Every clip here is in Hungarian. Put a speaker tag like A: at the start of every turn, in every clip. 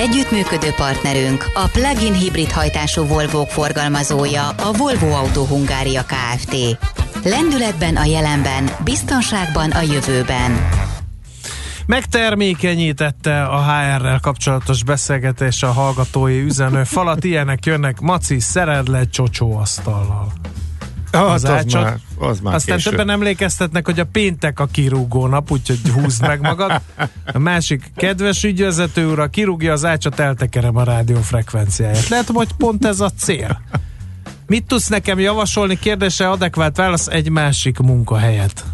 A: Együttműködő partnerünk a plug-in hibrid hajtású volvo forgalmazója a Volvo Auto Hungária Kft. Lendületben a jelenben, biztonságban a jövőben.
B: Megtermékenyítette a HR-rel kapcsolatos beszélgetés a hallgatói üzenő falat. Ilyenek jönnek, Maci, szered le csocsóasztallal.
C: Hát az, az, már, az már
B: Aztán
C: késő.
B: többen emlékeztetnek, hogy a péntek a kirúgó nap, úgyhogy húzd meg magad. A másik kedves ügyvezető úr, a kirúgja az ácsot, eltekerem a rádiófrekvenciáját. Lehet, hogy pont ez a cél. Mit tudsz nekem javasolni? Kérdése adekvát válasz egy másik munkahelyet.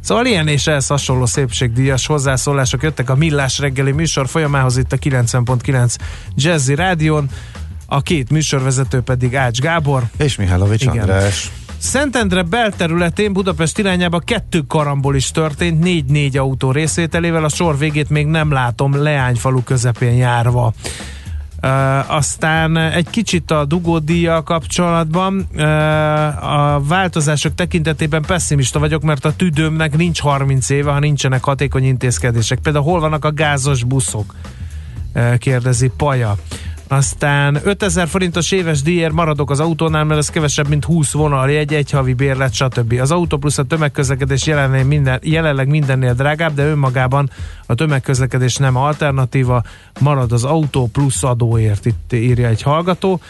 B: Szóval ilyen és ehhez hasonló szépségdíjas hozzászólások jöttek a Millás reggeli műsor folyamához itt a 90.9 Jazzy Rádion, a két műsorvezető pedig Ács Gábor.
C: És Mihálovics
B: Igen.
C: András.
B: Szentendre belterületén Budapest irányába kettő karambol is történt, négy-négy autó részvételével, a sor végét még nem látom Leányfalu közepén járva. Uh, aztán egy kicsit a dugódíjjal kapcsolatban uh, a változások tekintetében pessimista vagyok, mert a tüdőmnek nincs 30 éve, ha nincsenek hatékony intézkedések. Például hol vannak a gázos buszok? Uh, kérdezi Paja. Aztán 5000 forintos éves díjért maradok az autónál, mert ez kevesebb, mint 20 vonaljegy, egy havi bérlet, stb. Az autó plusz a tömegközlekedés jelenleg, minden, jelenleg mindennél drágább, de önmagában a tömegközlekedés nem alternatíva, marad az autó plusz adóért, itt írja egy hallgató.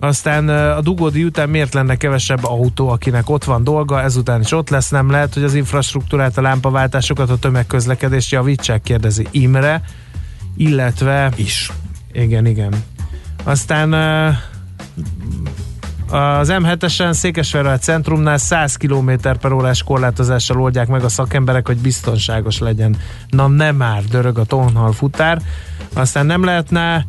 B: Aztán a dugódi után miért lenne kevesebb autó, akinek ott van dolga, ezután is ott lesz, nem lehet, hogy az infrastruktúrát, a lámpaváltásokat, a tömegközlekedést javítsák, kérdezi Imre, illetve
C: Is.
B: igen, igen. Aztán az M7-esen Székesfehérvár centrumnál 100 km per órás korlátozással oldják meg a szakemberek, hogy biztonságos legyen. Na nem már, dörög a tonhal futár. Aztán nem lehetne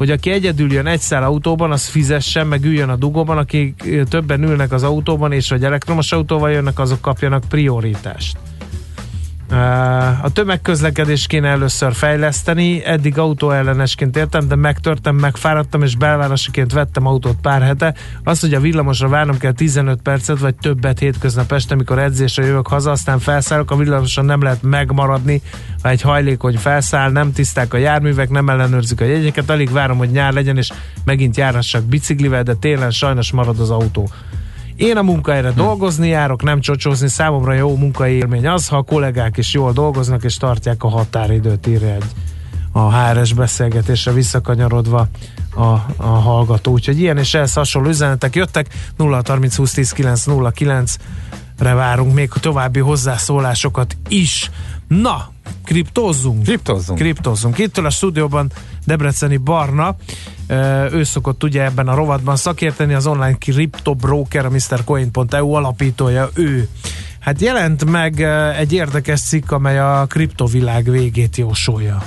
B: hogy aki egyedül jön egy szál autóban, az fizessen, meg üljön a dugóban, akik többen ülnek az autóban, és hogy elektromos autóval jönnek, azok kapjanak prioritást. A tömegközlekedést kéne először fejleszteni, eddig autóellenesként értem, de megtörtem, megfáradtam, és belvárosiként vettem autót pár hete. Az, hogy a villamosra várnom kell 15 percet, vagy többet hétköznap este, amikor edzésre jövök haza, aztán felszállok, a villamoson nem lehet megmaradni, ha egy hajlékony felszáll, nem tiszták a járművek, nem ellenőrzik a jegyeket, alig várom, hogy nyár legyen, és megint járhassak biciklivel, de télen sajnos marad az autó. Én a munkahelyre dolgozni járok, nem csocsózni. Számomra jó munkaélmény az, ha a kollégák is jól dolgoznak és tartják a határidőt, írja egy a HRS beszélgetésre visszakanyarodva a, a hallgató. Úgyhogy ilyen és ehhez hasonló üzenetek jöttek. 0 30 20 10 9 0 9 re várunk még további hozzászólásokat is. Na, kriptózzunk.
C: Kriptozzunk.
B: Kriptózzunk. Ittől a stúdióban Debreceni Barna, ő szokott ugye ebben a rovatban szakérteni, az online kriptobroker, a MrCoin.eu alapítója ő. Hát jelent meg egy érdekes cikk, amely a kriptovilág végét jósolja.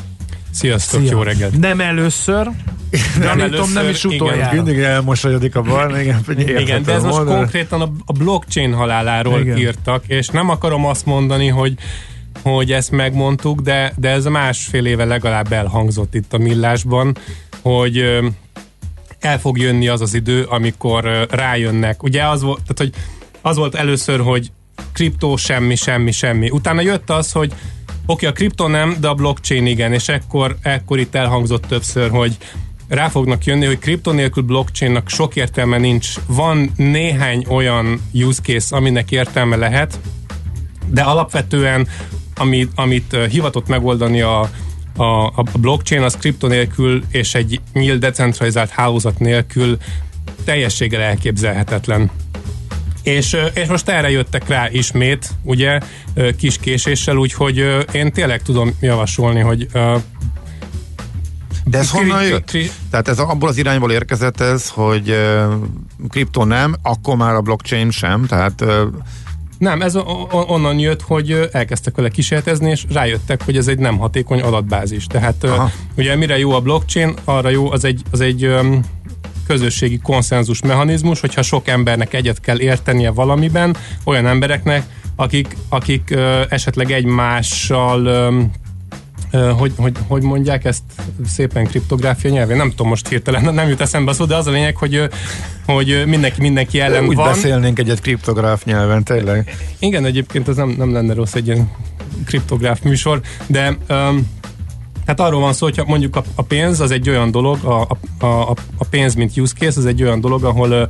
D: Sziasztok,
B: Szia.
D: jó reggelt!
B: Nem először, nem,
D: először,
B: nem is
D: igen.
B: utoljára.
C: Mindig elmosolyodik a barna, igen,
D: Igen, de ez most
C: mondani.
D: konkrétan a, blockchain haláláról
B: Igen.
D: Igen. írtak, és nem akarom azt mondani, hogy hogy ezt megmondtuk, de, de ez a másfél éve legalább elhangzott itt a millásban, hogy el fog jönni az az idő, amikor rájönnek. Ugye az volt, tehát, hogy az volt először, hogy kriptó semmi, semmi, semmi. Utána jött az, hogy oké, okay, a kriptó nem, de a blockchain igen, és ekkor, ekkor itt elhangzott többször, hogy rá fognak jönni, hogy kriptó nélkül blockchainnak sok értelme nincs. Van néhány olyan use case, aminek értelme lehet, de alapvetően amit, amit hivatott megoldani a, a, a blockchain, az kripto nélkül és egy nyílt decentralizált hálózat nélkül teljességgel elképzelhetetlen. És, és most erre jöttek rá ismét, ugye, kis késéssel, úgyhogy én tényleg tudom javasolni, hogy
C: De ez honnan jött?
D: kri-
C: Tehát ez abból az irányból érkezett ez, hogy kriptó nem, akkor már a blockchain sem, tehát
D: Nem, ez onnan jött, hogy elkezdtek vele kísérletezni, és rájöttek, hogy ez egy nem hatékony adatbázis. Tehát
C: Aha.
D: ugye mire jó a blockchain, arra jó, az egy, az egy közösségi konszenzus mechanizmus, hogyha sok embernek egyet kell értenie valamiben, olyan embereknek, akik, akik ö, esetleg egymással ö, hogy, hogy, hogy mondják ezt szépen kriptográfia nyelvén? Nem tudom most hirtelen, nem jut eszembe a szó, de az a lényeg, hogy, hogy mindenki mindenki ellen
C: Úgy
D: van.
C: beszélnénk egyet kriptográf nyelven, tényleg.
D: Igen, egyébként ez nem, nem lenne rossz egy ilyen kriptográf műsor, de um, Hát arról van szó, hogy mondjuk a, a pénz az egy olyan dolog, a, a, a, a pénz mint use case az egy olyan dolog, ahol uh,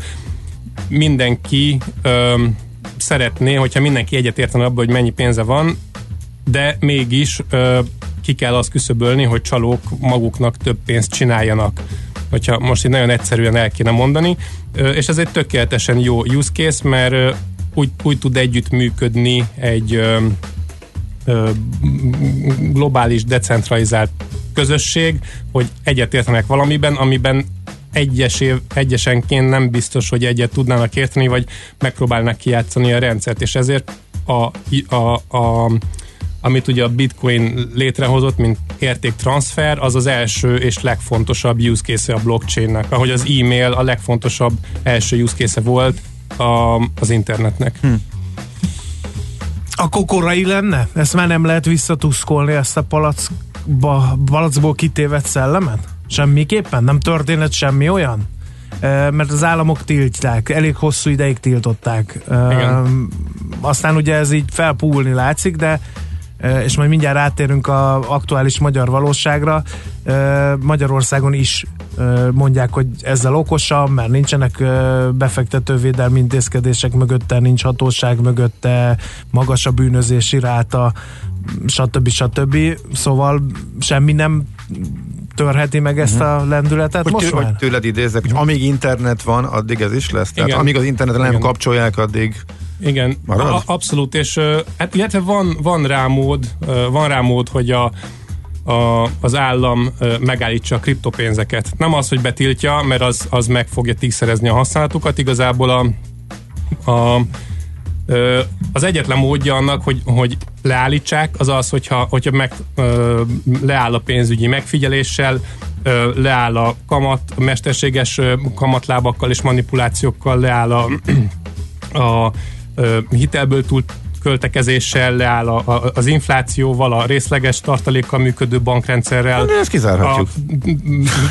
D: mindenki um, szeretné, hogyha mindenki egyet értene abban, hogy mennyi pénze van, de mégis uh, ki kell azt küszöbölni, hogy csalók maguknak több pénzt csináljanak. Hogyha most így nagyon egyszerűen el kéne mondani. És ez egy tökéletesen jó use case, mert úgy, úgy tud együtt működni egy globális, decentralizált közösség, hogy egyetértenek valamiben, amiben egyes év, egyesenként nem biztos, hogy egyet tudnának érteni, vagy megpróbálnak kijátszani a rendszert, és ezért a, a, a amit ugye a Bitcoin létrehozott, mint értéktranszfer, az az első és legfontosabb use case a blockchainnek, ahogy az e-mail a legfontosabb első use case volt a, az internetnek. Hm.
B: A korai lenne? Ezt már nem lehet visszatuszkolni, ezt a palackba, palackból kitévet szellemet? Semmiképpen? Nem történhet semmi olyan? Mert az államok tiltják, elég hosszú ideig tiltották. E, aztán ugye ez így felpúlni látszik, de és majd mindjárt átérünk a aktuális magyar valóságra. Magyarországon is mondják, hogy ezzel okosabb, mert nincsenek befektetővédelmi intézkedések mögötte, nincs hatóság mögötte, magas a bűnözési ráta, stb. stb. Szóval semmi nem törheti meg ezt uh-huh. a lendületet
C: hogy
B: most
C: tő,
B: már?
C: Hogy tőled idézek, hogy amíg internet van, addig ez is lesz? Tehát
D: Igen.
C: amíg az internetre nem
D: Igen.
C: kapcsolják, addig
D: igen,
C: Marad?
D: a, abszolút, és hát, illetve van, van rá mód, van rá mód, hogy a, a, az állam megállítsa a kriptopénzeket. Nem az, hogy betiltja, mert az, az meg fogja tízszerezni a használatukat, igazából a, a az egyetlen módja annak, hogy, hogy leállítsák, az az, hogyha, hogyha meg, leáll a pénzügyi megfigyeléssel, leáll a kamat, a mesterséges kamatlábakkal és manipulációkkal, leáll a, a hitelből túl költekezéssel, leáll a, a, az inflációval, a részleges tartalékkal működő bankrendszerrel.
C: De ezt kizárhatjuk.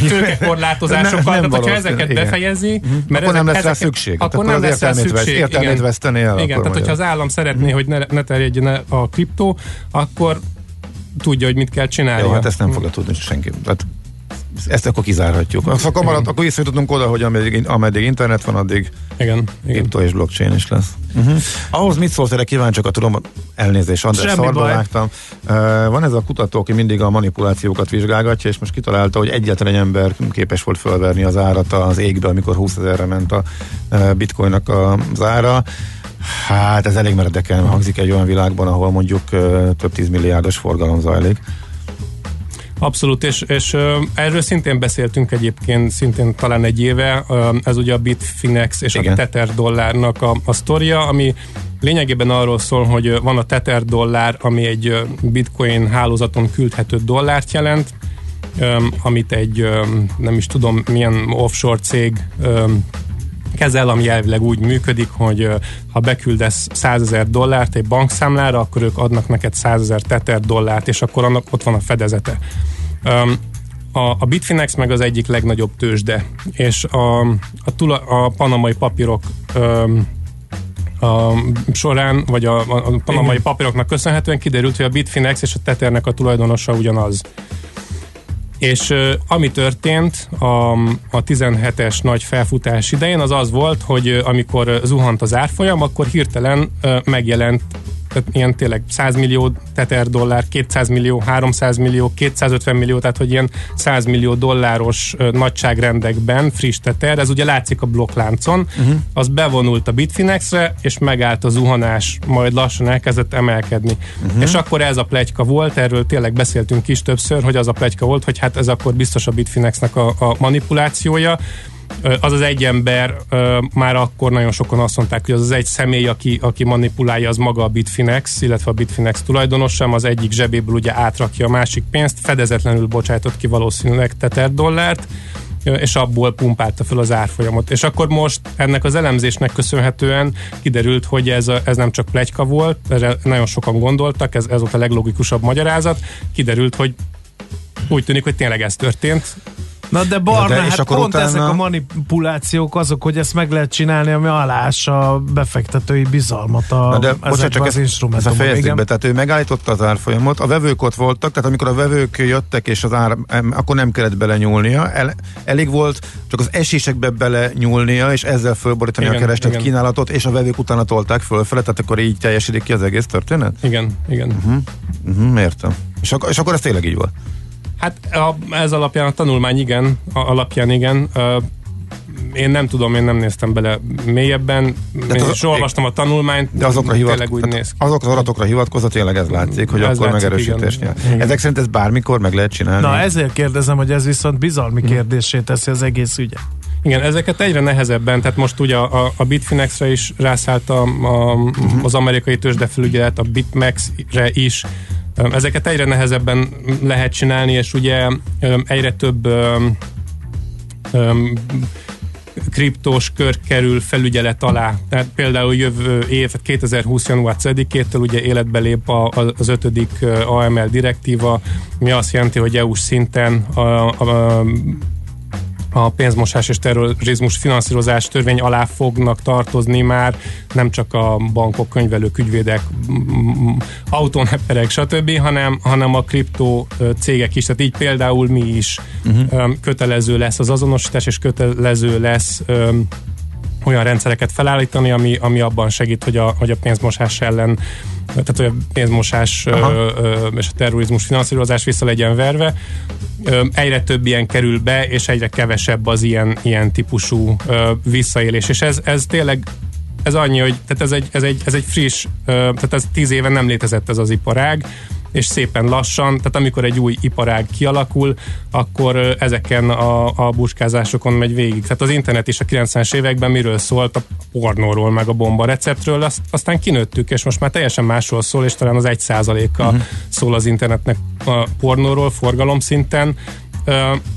D: A tőkekorlátozásokkal, tehát hogyha ezeket
C: igen.
D: befejezi,
C: uh-huh.
D: mert
C: akkor nem lesz
D: ezeket,
C: rá szükség.
D: Akkor,
C: akkor
D: nem
C: az
D: lesz rá szükség.
C: értelmét
D: igen.
C: veszteni el.
D: Igen, tehát hogyha az állam szeretné, hogy ne, ne terjedjen a kriptó, akkor tudja, hogy mit kell csinálni.
C: Jó, hát ezt nem fogja tudni senki. Tehát ezt akkor kizárhatjuk. Akkor, marad, akkor visszajutottunk oda, hogy ameddig, ameddig internet van, addig
D: igen,
C: kripto és blockchain is lesz. Uh-huh. Ahhoz mit szólsz, erre kíváncsiak tudom, elnézést, András, szarba vágtam. Uh, van ez a kutató, aki mindig a manipulációkat vizsgálgatja, és most kitalálta, hogy egyetlen egy ember képes volt fölverni az árat az égbe, amikor 20 ezerre ment a uh, bitcoinnak az ára. Hát ez elég meredeken hangzik egy olyan világban, ahol mondjuk uh, több tízmilliárdos forgalom zajlik.
D: Abszolút, és, és erről szintén beszéltünk egyébként, szintén talán egy éve, ez ugye a Bitfinex és Igen. a Tether dollárnak a, a sztoria, ami lényegében arról szól, hogy van a Tether dollár, ami egy bitcoin hálózaton küldhető dollárt jelent, amit egy nem is tudom milyen offshore cég um, kezel, ami elvileg úgy működik, hogy ha beküldesz 100 ezer dollárt egy bankszámlára, akkor ők adnak neked 100 ezer teter dollárt, és akkor annak ott van a fedezete. A, a Bitfinex meg az egyik legnagyobb tőzsde, és a, a, tula, a panamai papírok a során, vagy a, a panamai papíroknak köszönhetően kiderült, hogy a Bitfinex és a Tethernek a tulajdonosa ugyanaz. És uh, ami történt a, a 17-es nagy felfutás idején, az az volt, hogy amikor zuhant az árfolyam, akkor hirtelen megjelent tehát ilyen tényleg 100 millió teter dollár, 200 millió, 300 millió, 250 millió, tehát hogy ilyen 100 millió dolláros nagyságrendekben friss teter, ez ugye látszik a blokkláncon, uh-huh. az bevonult a Bitfinexre, és megállt a zuhanás, majd lassan elkezdett emelkedni. Uh-huh. És akkor ez a plegyka volt, erről tényleg beszéltünk is többször, hogy az a plegyka volt, hogy hát ez akkor biztos a Bitfinexnek a, a manipulációja, az az egy ember, már akkor nagyon sokan azt mondták, hogy az az egy személy, aki, aki manipulálja, az maga a Bitfinex, illetve a Bitfinex tulajdonosa, az egyik zsebéből ugye átrakja a másik pénzt, fedezetlenül bocsájtott ki valószínűleg teter dollárt, és abból pumpálta fel az árfolyamot. És akkor most ennek az elemzésnek köszönhetően kiderült, hogy ez, a, ez nem csak plegyka volt, erre nagyon sokan gondoltak, ez, ez volt a leglogikusabb magyarázat, kiderült, hogy úgy tűnik, hogy tényleg ez történt.
B: Na de Barna, de, hát akkor pont utána... ezek a manipulációk azok, hogy ezt meg lehet csinálni, ami alássa a befektetői bizalmat a, Na de, bocsánat, csak az instrumentumok.
C: Ez be, tehát ő megállította az árfolyamot, a vevők ott voltak, tehát amikor a vevők jöttek, és az ár, akkor nem kellett bele nyúlnia, el, elég volt csak az esésekbe bele nyúlnia, és ezzel fölborítani igen, a kereslet kínálatot, és a vevők utána tolták fölfele, tehát akkor így teljesítik ki az egész történet?
D: Igen, igen.
C: Uh-huh. Uh-huh, értem. És, ak- és akkor ez tényleg így volt?
D: Hát a, ez alapján a tanulmány igen, a, alapján igen. Uh, én nem tudom, én nem néztem bele mélyebben, de én az, is olvastam a tanulmányt,
C: de azokra hivat, úgy néz Azokra az adatokra hivatkozott tényleg ez látszik, hogy ez akkor megerősítés nyer. Ezek szerint ez bármikor meg lehet csinálni?
B: Na ezért kérdezem, hogy ez viszont bizalmi hm. kérdésé teszi az egész ügyet.
D: Igen, ezeket egyre nehezebben, tehát most ugye a, a, a Bitfinexre is rászállt a, a, uh-huh. az amerikai tőzsdefelügyelet, a Bitmax-re is, Ezeket egyre nehezebben lehet csinálni, és ugye egyre több kriptós kör kerül felügyelet alá. Tehát például jövő év, 2020. január 10-től ugye életbe lép a, az ötödik AML direktíva, mi azt jelenti, hogy EU-s szinten a, a, a pénzmosás és terrorizmus finanszírozás törvény alá fognak tartozni már nem csak a bankok, könyvelők, ügyvédek, autónepperek, stb., hanem, hanem a kriptó cégek is. Tehát így például mi is uh-huh. kötelező lesz az azonosítás, és kötelező lesz olyan rendszereket felállítani, ami, ami abban segít, hogy a, hogy a pénzmosás ellen tehát hogy a pénzmosás ö, ö, és a terrorizmus finanszírozás vissza legyen verve. Ö, egyre több ilyen kerül be, és egyre kevesebb az ilyen, ilyen típusú ö, visszaélés. És ez, ez tényleg ez annyi, hogy tehát ez egy, ez egy, ez egy friss, tehát ez tíz éve nem létezett ez az iparág, és szépen lassan, tehát amikor egy új iparág kialakul, akkor ezeken a, a buskázásokon megy végig. Tehát az internet is a 90-es években miről szólt? A pornóról, meg a bomba receptről, azt, aztán kinőttük, és most már teljesen másról szól, és talán az egy százaléka uh-huh. szól az internetnek a pornóról forgalom szinten,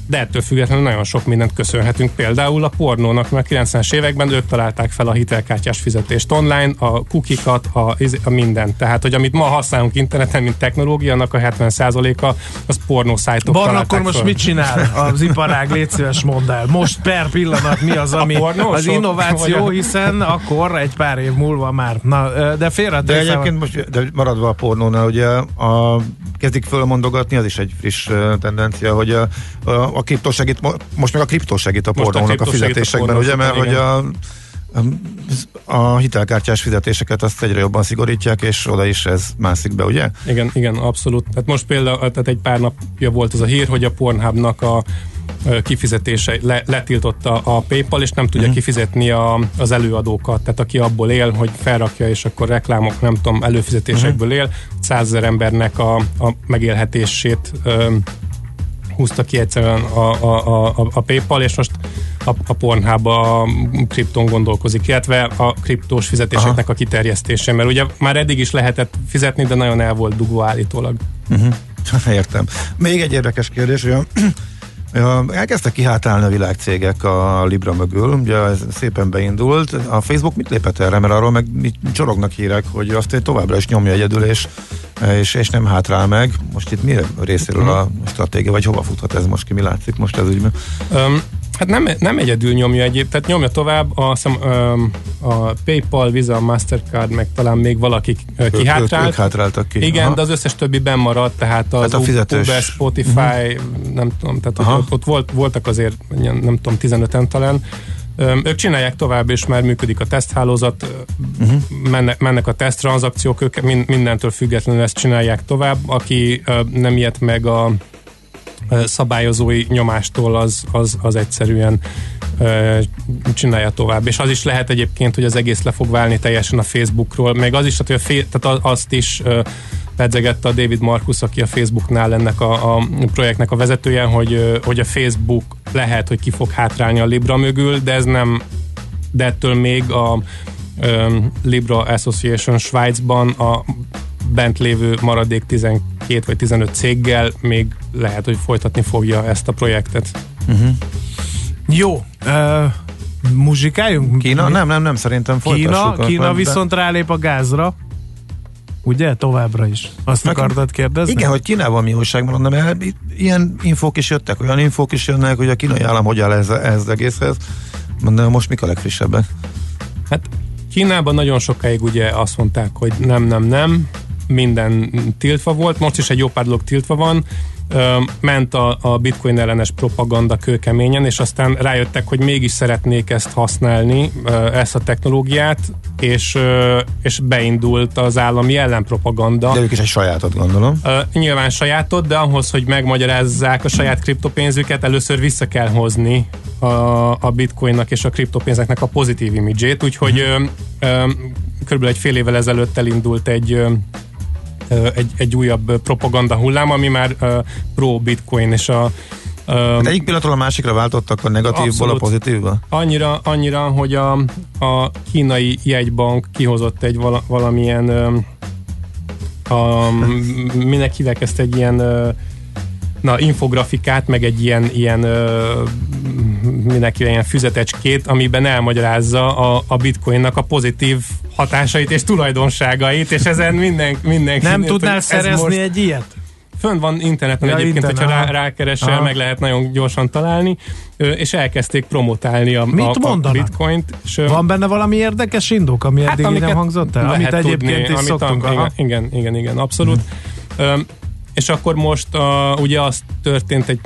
D: de ettől függetlenül nagyon sok mindent köszönhetünk. Például a pornónak, mert 90-es években ők találták fel a hitelkártyás fizetést online, a kukikat, a, a mindent. Tehát, hogy amit ma használunk interneten, mint technológia, annak a 70%-a az pornó szájtok
B: Barna, akkor most föl. mit csinál az iparág? Légy szíves, mondd el. Most per pillanat mi az, ami az innováció, hiszen akkor egy pár év múlva már. Na, de félre
C: De egyébként most de maradva a pornónál, ugye a, kezdik fölmondogatni, az is egy friss tendencia, hogy a, a, a kriptó segít, most meg a kriptó segít a pornónak a, a fizetésekben, a ugye, mert hogy a, a hitelkártyás fizetéseket azt egyre jobban szigorítják, és oda is ez mászik be, ugye?
D: Igen, igen, abszolút. Tehát most például, tehát egy pár napja volt az a hír, hogy a Pornhubnak a kifizetése le, letiltotta a PayPal, és nem tudja uh-huh. kifizetni a, az előadókat. Tehát aki abból él, hogy felrakja, és akkor reklámok, nem tudom, előfizetésekből él, százezer embernek a, a megélhetését húzta ki egyszerűen a, a, a, a PayPal, és most a, a Pornhub a kripton gondolkozik, illetve a kriptós fizetéseknek Aha. a kiterjesztése, mert ugye már eddig is lehetett fizetni, de nagyon el volt dugó állítólag.
C: Uh-huh. Értem. Még egy érdekes kérdés, hogy Elkezdtek kihátálni a világcégek a Libra mögül, ugye ez szépen beindult. A Facebook mit lépett erre, mert arról meg csorognak hírek, hogy azt továbbra is nyomja egyedül, és, és, és nem hátrál meg. Most itt mi részéről a stratégia, vagy hova futhat ez most ki, mi látszik most ez ügyben? Um,
D: Hát nem, nem egyedül nyomja egyéb, tehát nyomja tovább a, a PayPal, Visa, Mastercard, meg talán még valakik kihátrált. Ők, ők,
C: hátráltak ki.
D: Igen, Aha. de az összes többi maradt, tehát az hát a fizetős. Uber, Spotify, uh-huh. nem tudom, tehát hogy ott, ott volt, voltak azért, nem tudom, 15-en talán. Ők csinálják tovább, és már működik a teszthálózat, uh-huh. mennek, mennek a teszttranszakciók, ők mindentől függetlenül ezt csinálják tovább. Aki nem ilyet meg a szabályozói nyomástól az, az, az egyszerűen csinálja tovább. És az is lehet egyébként, hogy az egész le fog válni teljesen a Facebookról, meg az is, tehát, hogy a, tehát azt is pedzegette a David Marcus, aki a Facebooknál ennek a, a projektnek a vezetője, hogy, hogy a Facebook lehet, hogy ki fog hátrálni a Libra mögül, de ez nem, de ettől még a Libra Association Svájcban a bent lévő maradék 12 vagy 15 céggel még lehet, hogy folytatni fogja ezt a projektet. Uh-huh.
B: Jó. Uh, muzsikáljunk?
C: Kína? Nem, nem, nem, szerintem
B: folytassuk. Kína, Kína viszont rálép a gázra. Ugye? Továbbra is. Azt Nekem, akartad kérdezni?
C: Igen, hogy Kínában mi újság mondom el, ilyen infók is jöttek, olyan infók is jönnek, hogy a kínai állam hogy áll ez, ez egészhez. Mondom, most mik a legfrissebbek?
D: Hát Kínában nagyon sokáig ugye azt mondták, hogy nem, nem, nem, minden tiltva volt, most is egy jó pár dolog tiltva van, ment a, a bitcoin ellenes propaganda kőkeményen, és aztán rájöttek, hogy mégis szeretnék ezt használni, ezt a technológiát, és, és beindult az állami ellenpropaganda.
C: De ők is egy sajátot gondolom.
D: Nyilván sajátot, de ahhoz, hogy megmagyarázzák a saját kriptopénzüket, először vissza kell hozni a, a bitcoinnak és a kriptopénzeknek a pozitív imidzsét, úgyhogy körülbelül egy fél évvel ezelőtt elindult egy egy, egy újabb propaganda hullám, ami már pro-bitcoin és a
C: Hát egyik pillanatról a másikra váltottak a negatívból abszolút. a pozitívba?
D: Annyira, annyira, hogy a, a kínai jegybank kihozott egy vala, valamilyen a, minek hívják ezt egy ilyen na, infografikát, meg egy ilyen, ilyen mindenki ilyen füzetecskét, amiben elmagyarázza a, a bitcoinnak a pozitív hatásait és tulajdonságait, és ezen minden, mindenki...
B: Nem tudnál szerezni most... egy ilyet?
D: Fönn van interneten ja, egyébként, internet, hogyha rá, rákeresel, aha. meg lehet nagyon gyorsan találni, és elkezdték promotálni a,
B: Mit
D: a, a bitcoint.
B: És, van benne valami érdekes indok, ami hát, eddig nem hangzott el? Amit egyébként tudni, is amit szoktunk.
D: A, igen, igen, igen, abszolút. Hmm. És akkor most a, ugye az történt egy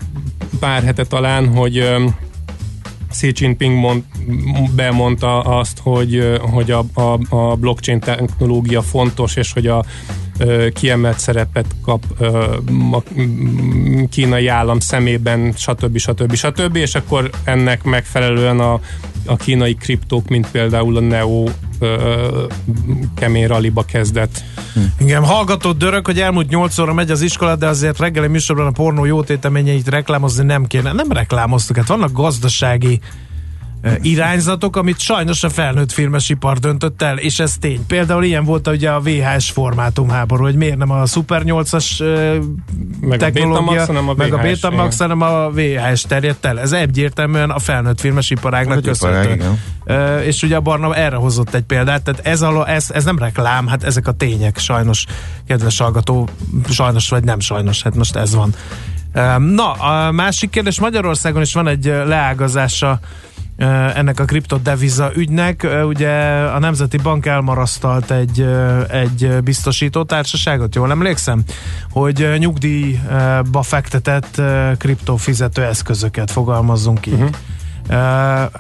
D: pár hete talán, hogy Xi Jinping mond, bemondta azt, hogy, hogy a, a, a blockchain technológia fontos, és hogy a kiemelt szerepet kap a kínai állam szemében, stb. stb. stb. És akkor ennek megfelelően a, a kínai kriptók, mint például a Neo kemény raliba kezdett.
B: Hm. Igen, hallgatott dörög, hogy elmúlt 8 óra megy az iskola, de azért reggeli műsorban a pornó jó téteményeit reklámozni nem kéne. Nem reklámoztuk, hát vannak gazdasági irányzatok, amit sajnos a felnőtt filmesipar döntött el, és ez tény. Például ilyen volt ugye a VHS formátum háború, hogy miért nem a Super 8-as meg technológia, a meg a Betamax, hanem a VHS terjedt el. Ez egyértelműen a felnőtt filmesiparágnak köszönhető. Uh, és ugye a Barna erre hozott egy példát, tehát ez, a, ez, ez nem reklám, hát ezek a tények sajnos, kedves hallgató, sajnos vagy nem sajnos, hát most ez van. Na, a másik kérdés, Magyarországon is van egy leágazása ennek a kriptodeviza ügynek. Ugye a Nemzeti Bank elmarasztalt egy, egy biztosító társaságot, jól emlékszem, hogy nyugdíjba fektetett kriptofizető eszközöket fogalmazzunk ki. Uh-huh.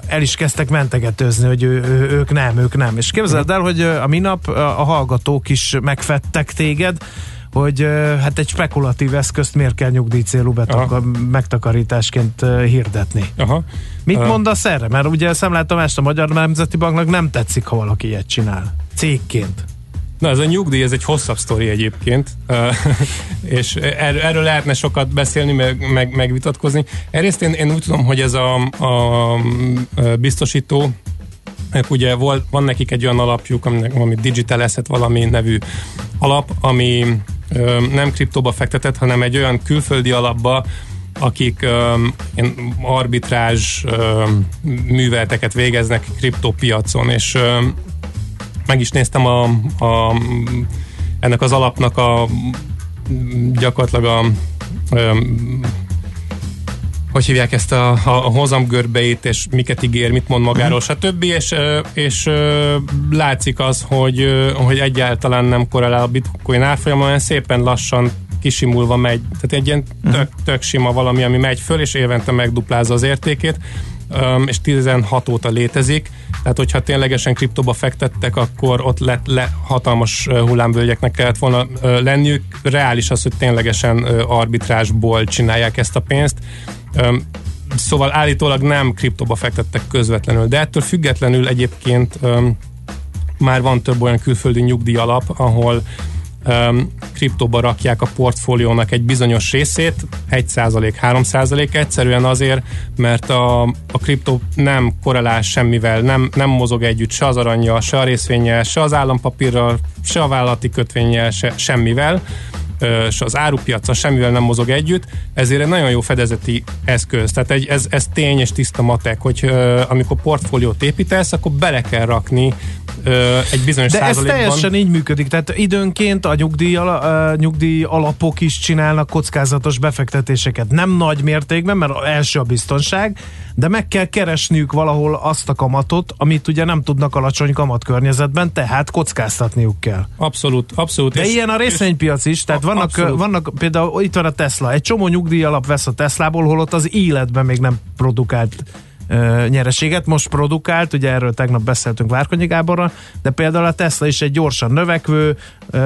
B: el is kezdtek mentegetőzni, hogy ő, ő, ők nem, ők nem. És képzeld el, hogy a minap a hallgatók is megfettek téged, hogy hát egy spekulatív eszközt miért kell nyugdíj célú betak- megtakarításként hirdetni. Aha. Mit uh. mondasz erre? Mert ugye szemlátomást a Magyar Nemzeti Banknak nem tetszik, ha valaki ilyet csinál. Cégként.
D: Na, ez a nyugdíj, ez egy hosszabb sztori egyébként, és er, erről lehetne sokat beszélni, meg, meg, megvitatkozni. Egyrészt én, én úgy tudom, hogy ez a, a, a biztosító, ugye volt, van nekik egy olyan alapjuk, aminek valami Digital Asset valami nevű alap, ami nem kriptóba fektetett, hanem egy olyan külföldi alapba, akik um, arbitrázs um, műveleteket végeznek kriptopiacon, és um, meg is néztem a, a, ennek az alapnak a gyakorlatilag a um, hogy hívják ezt a, a, a hozamgörbeit, és miket ígér, mit mond magáról, mm. stb. És, és, látszik az, hogy, hogy egyáltalán nem korrelál a bitcoin árfolyama, hanem szépen lassan kisimulva megy. Tehát egy ilyen mhm. tök, tök sima valami, ami megy föl, és évente megduplázza az értékét, és 16 óta létezik. Tehát, hogyha ténylegesen kriptóba fektettek, akkor ott lett le hatalmas hullámvölgyeknek kellett volna lenniük. Reális az, hogy ténylegesen arbitrásból csinálják ezt a pénzt. Szóval állítólag nem kriptóba fektettek közvetlenül, de ettől függetlenül egyébként már van több olyan külföldi nyugdíj alap, ahol um, kriptóba rakják a portfóliónak egy bizonyos részét, 1%, 3% egyszerűen azért, mert a, a kriptó nem korrelál semmivel, nem, nem mozog együtt se az aranyjal, se a részvényel, se az állampapírral, se a vállalati kötvényel, se semmivel, és az árupiaca semmivel nem mozog együtt, ezért egy nagyon jó fedezeti eszköz. Tehát egy, ez, ez tény és tiszta matek, hogy amikor portfóliót építesz, akkor bele kell rakni egy bizonyos
B: De ez teljesen így működik, tehát időnként a nyugdíj, a nyugdíj alapok is csinálnak kockázatos befektetéseket. Nem nagy mértékben, mert első a biztonság, de meg kell keresniük valahol azt a kamatot, amit ugye nem tudnak alacsony kamat környezetben, tehát kockáztatniuk kell.
D: Abszolút, abszolút.
B: De és, ilyen a részvénypiac is, tehát vannak, abszolút. vannak például itt van a Tesla, egy csomó nyugdíj alap vesz a Teslából, holott az életben még nem produkált nyereséget. Most produkált, ugye erről tegnap beszéltünk Várkonyi Gáborral, de például a Tesla is egy gyorsan növekvő, ö,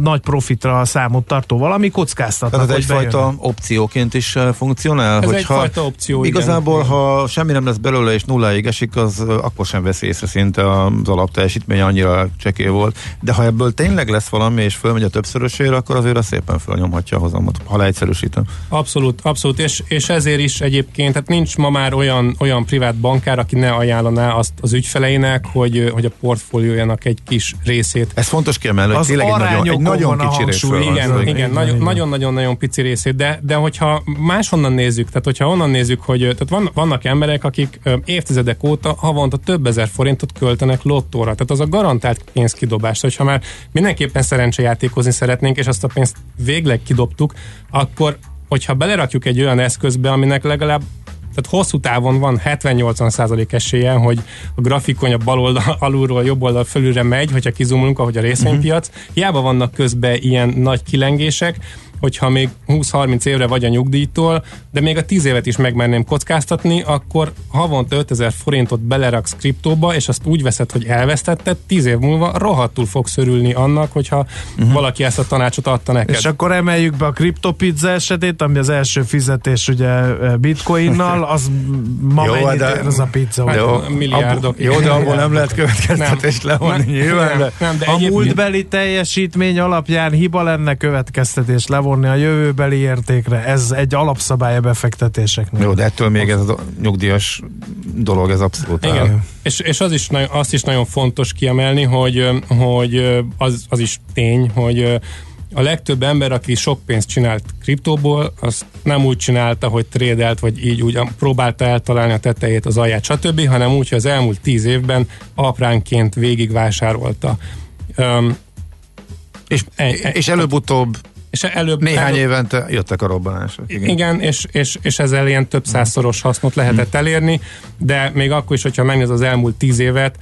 B: nagy profitra számot tartó valami, kockáztatnak.
C: Tehát egyfajta bejön. opcióként is funkcionál?
D: Ez hogyha egyfajta opció,
C: Igazából,
D: igen.
C: ha semmi nem lesz belőle és nulláig esik, az akkor sem veszi észre szinte az alapteljesítmény annyira csekély volt. De ha ebből tényleg lesz valami, és fölmegy a többszörösére, akkor azért az szépen fölnyomhatja a hozamot, ha leegyszerűsítem.
D: Abszolút, abszolút, és, és ezért is egyébként, tehát nincs ma már olyan olyan, privát bankár, aki ne ajánlaná azt az ügyfeleinek, hogy, hogy a portfóliójának egy kis részét.
C: Ez fontos kiemelni, hogy tényleg egy nagyon, egy nagyon kicsi részről
D: Igen, van, igen, igen, nagyon-nagyon-nagyon pici részét, de, de hogyha máshonnan nézzük, tehát hogyha onnan nézzük, hogy tehát van, vannak emberek, akik évtizedek óta havonta több ezer forintot költenek lottóra, tehát az a garantált pénzkidobás, hogyha már mindenképpen szerencsejátékozni szeretnénk, és azt a pénzt végleg kidobtuk, akkor hogyha belerakjuk egy olyan eszközbe, aminek legalább tehát hosszú távon van 70-80% esélye, hogy a grafikon a bal oldal, alulról, jobb oldal fölülre megy, hogyha kizumulunk, ahogy a részvénypiac. Uh-huh. Hiába vannak közben ilyen nagy kilengések, hogyha még 20-30 évre vagy a nyugdíjtól, de még a 10 évet is megmerném kockáztatni, akkor havonta 5000 forintot beleraksz kriptóba, és azt úgy veszed, hogy elvesztetted, 10 év múlva rohadtul fogsz örülni annak, hogyha uh-huh. valaki ezt a tanácsot adta neked.
B: És akkor emeljük be a kriptopizza esetét, ami az első fizetés ugye e, bitcoinnal, az ma jó, mennyit de, ér az a pizza? Hát,
D: jó, milliárdok.
C: Jó, de abból nem lehet következtetést levonni nyilván. Nem,
B: nem, de a múltbeli teljesítmény alapján hiba lenne következtetés levonni levonni a jövőbeli értékre. Ez egy alapszabálya befektetéseknek.
C: Jó, de ettől még ez a nyugdíjas dolog, ez abszolút
D: Igen. Áll. És, és az is, azt is nagyon fontos kiemelni, hogy, hogy az, az is tény, hogy a legtöbb ember, aki sok pénzt csinált kriptóból, az nem úgy csinálta, hogy trédelt, vagy így úgy próbálta eltalálni a tetejét, az alját, stb., hanem úgy, hogy az elmúlt tíz évben apránként végigvásárolta. Um,
C: és, e, e, és előbb-utóbb és előbb, Néhány előbb, évente jöttek a robbanások.
D: Igen, igen és, és, és ezzel ilyen több százszoros hasznot lehetett hmm. elérni, de még akkor is, hogyha megnéz az elmúlt tíz évet,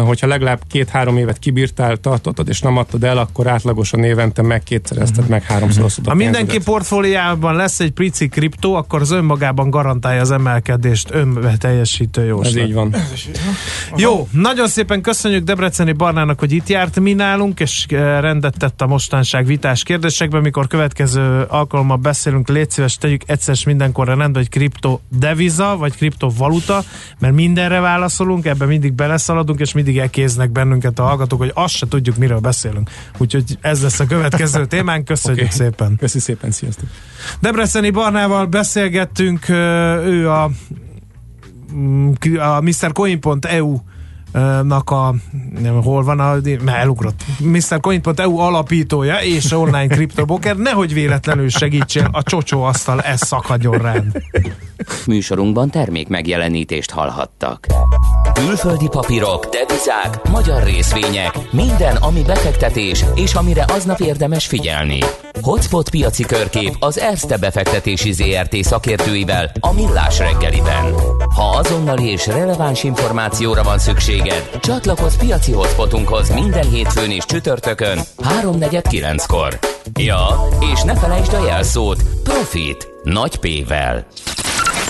D: hogyha legalább két-három évet kibírtál, tartottad és nem adtad el, akkor átlagosan évente meg kétszerezted, uh-huh. meg háromszoroztad
B: Ha mindenki portfóliában lesz egy pici kriptó, akkor az önmagában garantálja az emelkedést, önteljesítő jó.
D: Ez így van.
B: Jó, nagyon szépen köszönjük Debreceni Barnának, hogy itt járt mi nálunk, és eh, rendet tett a mostanság vitás kérdésekben, mikor következő alkalommal beszélünk, légy szíves, tegyük egyszer mindenkorra rendbe, hogy kripto deviza, vagy kriptovaluta, mert mindenre válaszolunk, ebben mindig beleszaladunk, és mindig elkéznek bennünket a hallgatók, hogy azt se tudjuk, miről beszélünk. Úgyhogy ez lesz a következő témánk. Köszönjük okay. szépen.
D: Köszi szépen, sziasztok.
B: Debreceni Barnával beszélgettünk, ő a, mm, a MrCoin.eu nak a, nem, hol van a, mert elugrott, MrCoin.eu alapítója és online kriptoboker, nehogy véletlenül segítsél, a csocsó asztal, ez szakadjon rád.
E: Műsorunkban termék megjelenítést hallhattak. Külföldi papírok, devizák, magyar részvények, minden, ami befektetés, és amire aznap érdemes figyelni. Hotspot piaci körkép az Erste befektetési ZRT szakértőivel a Millás reggeliben. Ha azonnali és releváns információra van szükséged, csatlakozz piaci hotspotunkhoz minden hétfőn és csütörtökön 3.49-kor. Ja, és ne felejtsd a jelszót Profit nagy P-vel.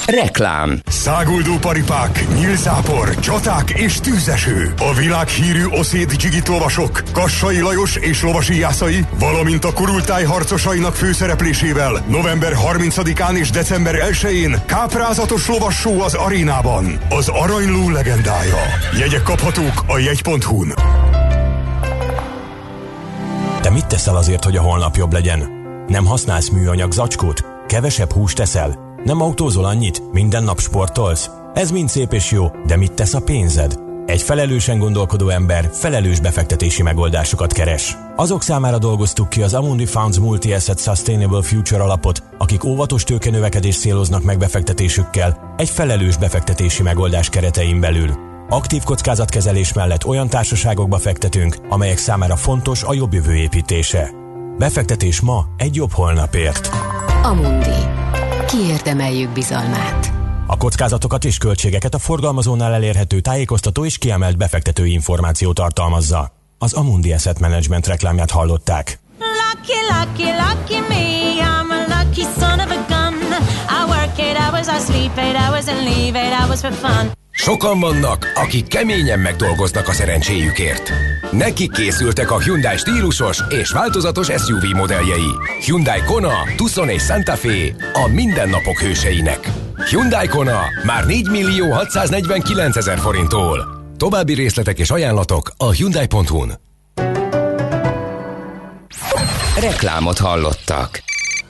E: Reklám
F: Száguldó paripák, nyílzápor, csaták és tűzeső. A világhírű oszéd dzsigit lovasok, Kassai Lajos és lovasi jászai, valamint a kurultáj harcosainak főszereplésével november 30-án és december 1-én káprázatos lovassó az arénában. Az Aranyló legendája. Jegyek kaphatók a jegy.hu-n.
G: Te mit teszel azért, hogy a holnap jobb legyen? Nem használsz műanyag zacskót? Kevesebb húst teszel? Nem autózol annyit? Minden nap sportolsz? Ez mind szép és jó, de mit tesz a pénzed? Egy felelősen gondolkodó ember felelős befektetési megoldásokat keres. Azok számára dolgoztuk ki az Amundi Funds Multi-Asset Sustainable Future alapot, akik óvatos tőkenövekedést céloznak meg befektetésükkel egy felelős befektetési megoldás keretein belül. Aktív kockázatkezelés mellett olyan társaságokba fektetünk, amelyek számára fontos a jobb jövő építése. Befektetés ma egy jobb holnapért.
H: Amundi. Kiérdemeljük bizalmát.
G: A kockázatokat és költségeket a forgalmazónál elérhető tájékoztató és kiemelt befektetői információ tartalmazza. Az Amundi Asset Management reklámját hallották. Lucky, lucky, lucky me, I'm a lucky son of a gun. I work eight hours, I sleep eight hours and leave eight hours for fun.
I: Sokan vannak, akik keményen megdolgoznak a szerencséjükért. Nekik készültek a Hyundai stílusos és változatos SUV modelljei. Hyundai Kona, Tucson és Santa Fe a mindennapok hőseinek. Hyundai Kona már 4 millió 649 ezer forinttól. További részletek és ajánlatok a Hyundai.hu-n.
E: Reklámot hallottak.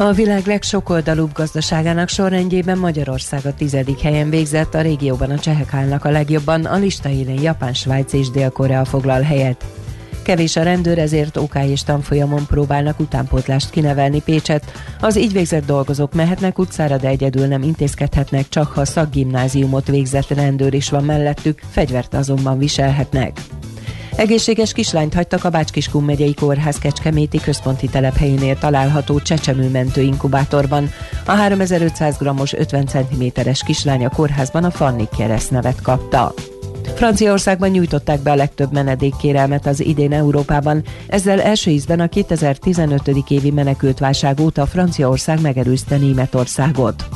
J: A világ legsokoldalúbb gazdaságának sorrendjében Magyarország a tizedik helyen végzett, a régióban a csehek állnak a legjobban, a lista élén Japán, Svájc és Dél-Korea foglal helyet. Kevés a rendőr, ezért OK és tanfolyamon próbálnak utánpótlást kinevelni Pécset. Az így végzett dolgozók mehetnek utcára, de egyedül nem intézkedhetnek, csak ha szakgimnáziumot végzett rendőr is van mellettük, fegyvert azonban viselhetnek. Egészséges kislányt hagytak a Bácskiskun megyei kórház Kecskeméti központi telephelyénél található csecsemőmentő inkubátorban. A 3500 g-os 50 cm-es kislány a kórházban a Fanni keresztnevet kapta. Franciaországban nyújtották be a legtöbb menedékkérelmet az idén Európában, ezzel első ízben a 2015. évi menekültválság óta Franciaország megerőzte Németországot.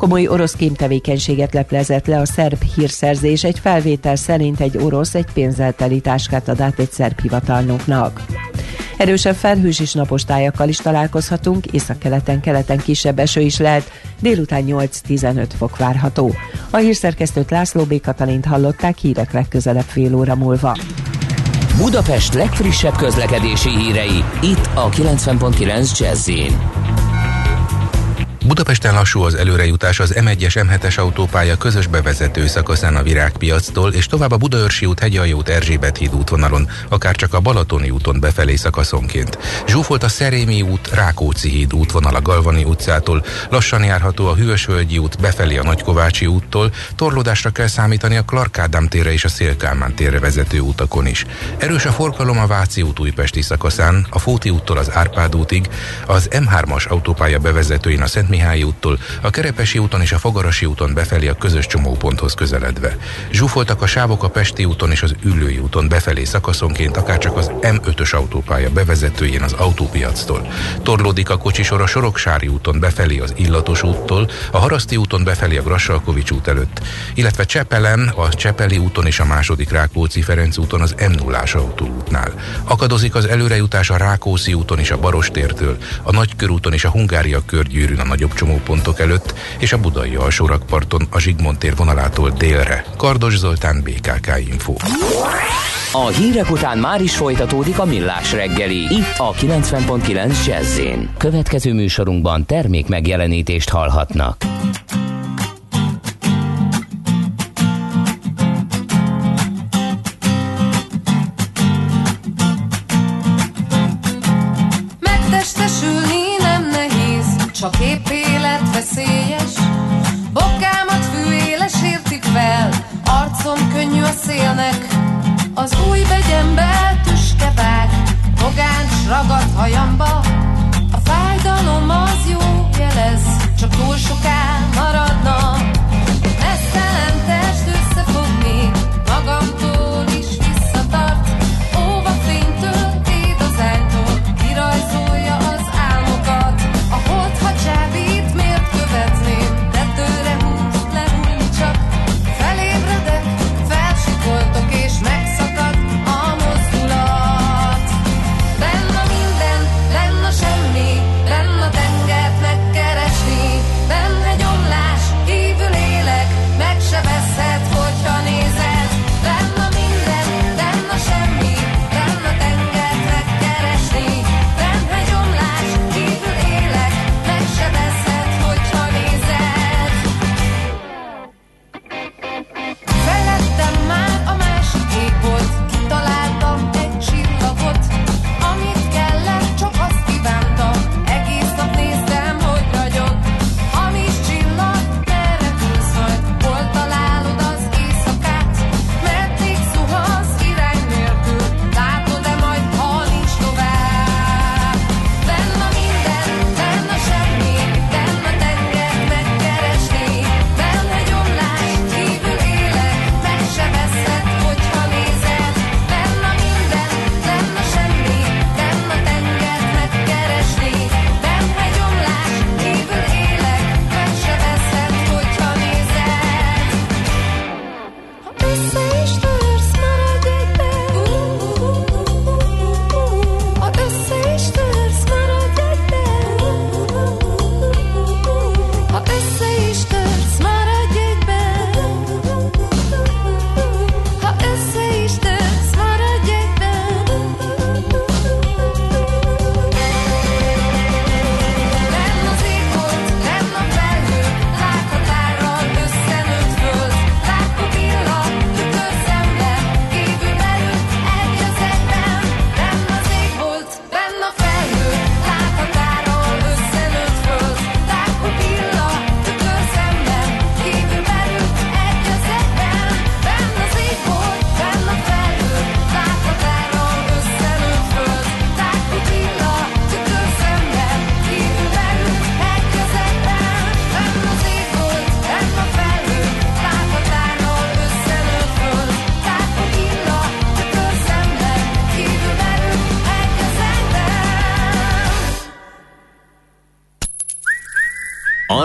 J: Komoly orosz kémtevékenységet leplezett le a szerb hírszerzés. Egy felvétel szerint egy orosz egy pénzzel teli táskát ad át egy szerb hivatalnoknak. Erősebb felhős és napos tájakkal is találkozhatunk, északkeleten, keleten kisebb eső is lehet, délután 8-15 fok várható. A hírszerkesztőt László B. Katalint hallották hírek legközelebb fél óra múlva.
E: Budapest legfrissebb közlekedési hírei, itt a 90.9 jazz
K: Budapesten lassú az előrejutás az M1-es M7-es autópálya közös bevezető szakaszán a Virágpiactól, és tovább a Budaörsi út, Hegyalja út, Erzsébet híd útvonalon, akár csak a Balatoni úton befelé szakaszonként. Zsúfolt a Szerémi út, Rákóczi híd útvonal a Galvani utcától, lassan járható a Hűvösvölgyi út befelé a Nagykovácsi úttól, torlódásra kell számítani a Clark Ádám térre és a Szélkálmán térre vezető utakon is. Erős a forgalom a Váci út újpesti szakaszán, a Fóti úttól az Árpád útig, az M3-as autópálya bevezetőin a Szent Mihály úttól, a Kerepesi úton és a Fogarasi úton befelé a közös csomóponthoz közeledve. Zsúfoltak a sávok a Pesti úton és az Üllői úton befelé szakaszonként, akárcsak az M5-ös autópálya bevezetőjén az autópiactól. Torlódik a kocsisor a Soroksári úton befelé az Illatos úttól, a Haraszti úton befelé a Grassalkovics út előtt, illetve Csepelen, a Csepeli úton és a második Rákóczi Ferenc úton az m 0 autóútnál. Akadozik az előrejutás a Rákóczi úton és a Barostértől, a Nagykörúton és a Hungária körgyűrűn a nagyobb csomópontok előtt, és a budai alsórakparton a Zsigmond tér vonalától délre. Kardos Zoltán, BKK Info.
E: A hírek után már is folytatódik a millás reggeli, itt a 90.9 jazz Következő műsorunkban termék megjelenítést hallhatnak.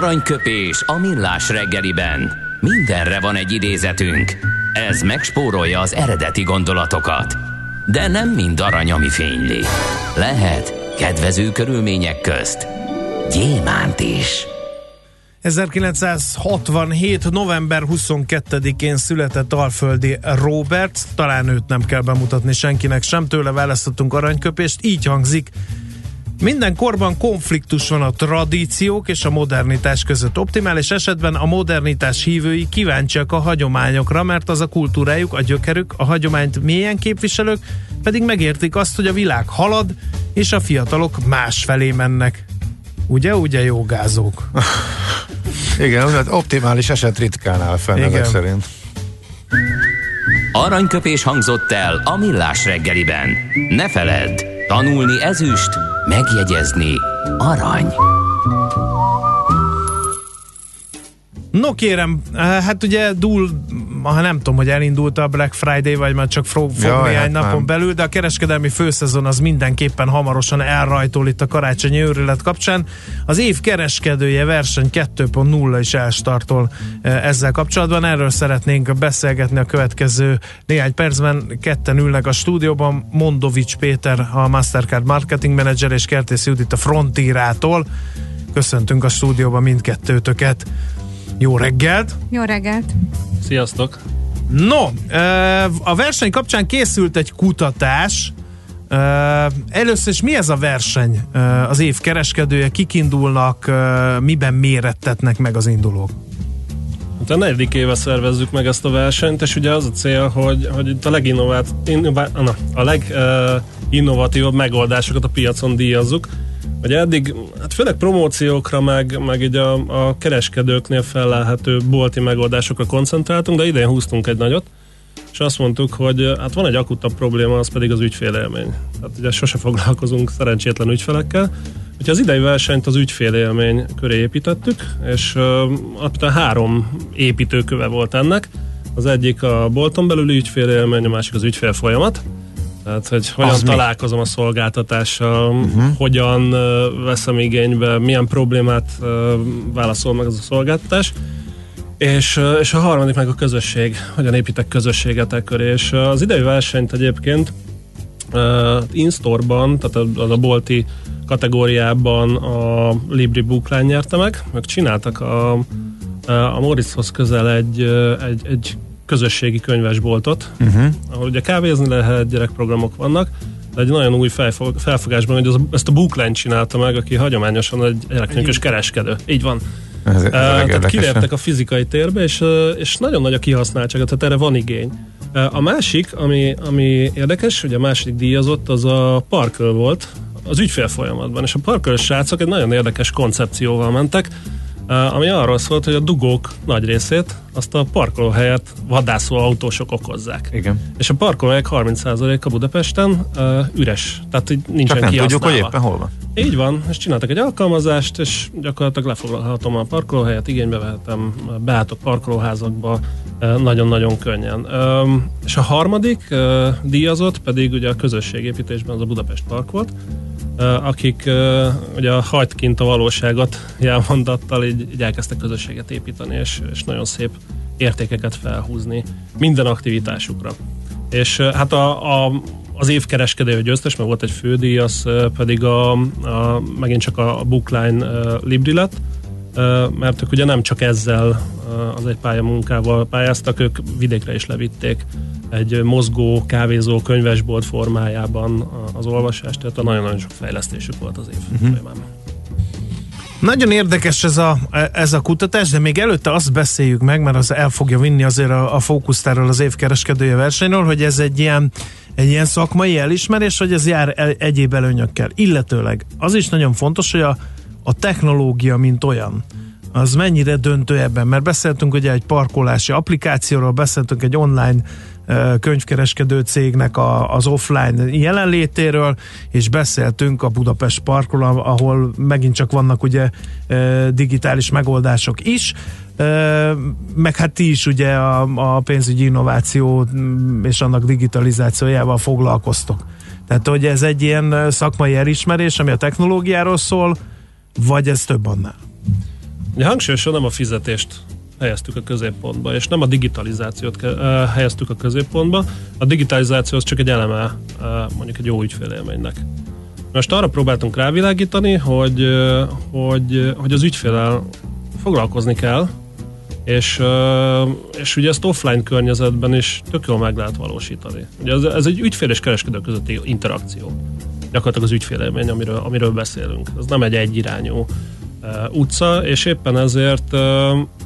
E: Aranyköpés a millás reggeliben. Mindenre van egy idézetünk. Ez megspórolja az eredeti gondolatokat. De nem mind arany, ami fényli. Lehet kedvező körülmények közt gyémánt is.
B: 1967. november 22-én született Alföldi Robert, talán őt nem kell bemutatni senkinek sem, tőle választottunk aranyköpést, így hangzik minden korban konfliktus van a tradíciók és a modernitás között. Optimális esetben a modernitás hívői kíváncsiak a hagyományokra, mert az a kultúrájuk, a gyökerük, a hagyományt mélyen képviselők, pedig megértik azt, hogy a világ halad, és a fiatalok más felé mennek. Ugye, ugye jogázók?
C: Igen, az optimális eset ritkán áll fenn Igen. ezek szerint.
E: Aranyköpés hangzott el a millás reggeliben. Ne feledd, tanulni ezüst, megjegyezni arany.
B: No kérem, eh, hát ugye dúl, ha nem tudom, hogy elindult a Black Friday, vagy már csak fog, Jaj, néhány hát napon nem. belül, de a kereskedelmi főszezon az mindenképpen hamarosan elrajtól itt a karácsonyi őrület kapcsán. Az év kereskedője verseny 2.0 is elstartol eh, ezzel kapcsolatban. Erről szeretnénk beszélgetni a következő néhány percben. Ketten ülnek a stúdióban, Mondovics Péter, a Mastercard Marketing Manager, és Kertész Judit a Frontírától. Köszöntünk a stúdióban mindkettőtöket. Jó reggelt!
L: Jó reggelt!
M: Sziasztok!
B: No, a verseny kapcsán készült egy kutatás. Először is mi ez a verseny? Az év kereskedője, kik indulnak, miben mérettetnek meg az indulók?
M: Hát a negyedik éve szervezzük meg ezt a versenyt, és ugye az a cél, hogy, hogy itt a leginnovált, innová, na, a leginnovatívabb megoldásokat a piacon díjazzuk. Ugye eddig, hát főleg promóciókra, meg, meg így a, a kereskedőknél felelhető bolti megoldásokra koncentráltunk, de idén húztunk egy nagyot, és azt mondtuk, hogy hát van egy akutabb probléma, az pedig az ügyfélélmény. Tehát ugye sose foglalkozunk szerencsétlen ügyfelekkel, Úgyhogy az idei versenyt az ügyfélélmény köré építettük, és uh, három építőköve volt ennek. Az egyik a bolton belüli ügyfélélmény, a másik az ügyfél folyamat, tehát, hogy hogyan az találkozom mi? a szolgáltatással, uh-huh. hogyan uh, veszem igénybe, milyen problémát uh, válaszol meg az a szolgáltatás. És, uh, és a harmadik meg a közösség, hogyan építek közösséget e köré. És uh, az idei versenyt egyébként uh, in-store-ban, tehát az a bolti kategóriában a Libri Bookline nyerte meg, meg csináltak a, a Moritzhoz közel egy, egy, egy közösségi könyvesboltot, uh-huh. ahol ugye kávézni lehet, gyerekprogramok vannak, de egy nagyon új felfog, felfogásban, hogy az, ezt a Bookline csinálta meg, aki hagyományosan egy elektronikus kereskedő. Így van. Ez, ez uh, tehát kiléptek a fizikai térbe, és, és nagyon nagy a kihasználtsága, tehát erre van igény. A másik, ami, ami érdekes, hogy a második díjazott, az a Parkl volt, az ügyfél folyamatban, és a Parkl srácok egy nagyon érdekes koncepcióval mentek, ami arról szólt, hogy a dugók nagy részét azt a parkolóhelyet vadászó autósok okozzák.
C: Igen.
M: És a parkolóhelyek 30%-a Budapesten uh, üres, tehát így nincsen Csak nem tudjuk,
C: hogy éppen hol van.
M: Így van, és csináltak egy alkalmazást, és gyakorlatilag lefoglalhatom a parkolóhelyet, igénybe vehetem, beálltok parkolóházakba nagyon-nagyon könnyen. És a harmadik díjazott pedig ugye a közösségépítésben az a Budapest Park volt, akik ugye a hagyd kint a valóságot jelmondattal így, így elkezdtek közösséget építeni, és, és nagyon szép értékeket felhúzni minden aktivitásukra. És hát a, a, az évkereskedő győztes, mert volt egy fődíj, az pedig a, a, megint csak a Bookline Libri lett, mert ők ugye nem csak ezzel az egy pályamunkával pályáztak, ők vidékre is levitték egy mozgó, kávézó, könyvesbolt formájában az olvasást, tehát nagyon-nagyon sok fejlesztésük volt az év uh-huh. folyamán.
B: Nagyon érdekes ez a, ez a kutatás, de még előtte azt beszéljük meg, mert az el fogja vinni azért a, a fókusztárral az évkereskedője versenyről, hogy ez egy ilyen, egy ilyen szakmai elismerés, hogy ez jár el, egyéb előnyökkel. Illetőleg az is nagyon fontos, hogy a, a technológia, mint olyan, az mennyire döntő ebben, mert beszéltünk ugye egy parkolási applikációról, beszéltünk egy online könyvkereskedő cégnek a, az offline jelenlétéről, és beszéltünk a Budapest Parkról, ahol megint csak vannak ugye digitális megoldások is, meg hát ti is ugye a, a pénzügyi innováció mm, és annak digitalizációjával foglalkoztok. Tehát, hogy ez egy ilyen szakmai elismerés, ami a technológiáról szól, vagy ez több annál?
M: Hangsúlyosan nem a fizetést helyeztük a középpontba, és nem a digitalizációt ke- helyeztük a középpontba. A digitalizáció az csak egy eleme mondjuk egy jó ügyfélélménynek. Most arra próbáltunk rávilágítani, hogy, hogy, hogy az ügyfélel foglalkozni kell, és, és ugye ezt offline környezetben is tök jól meg lehet valósítani. Ugye ez, ez egy ügyfél és kereskedő közötti interakció. Gyakorlatilag az ügyfélélmény, amiről, amiről beszélünk. Ez nem egy egyirányú utca, és éppen ezért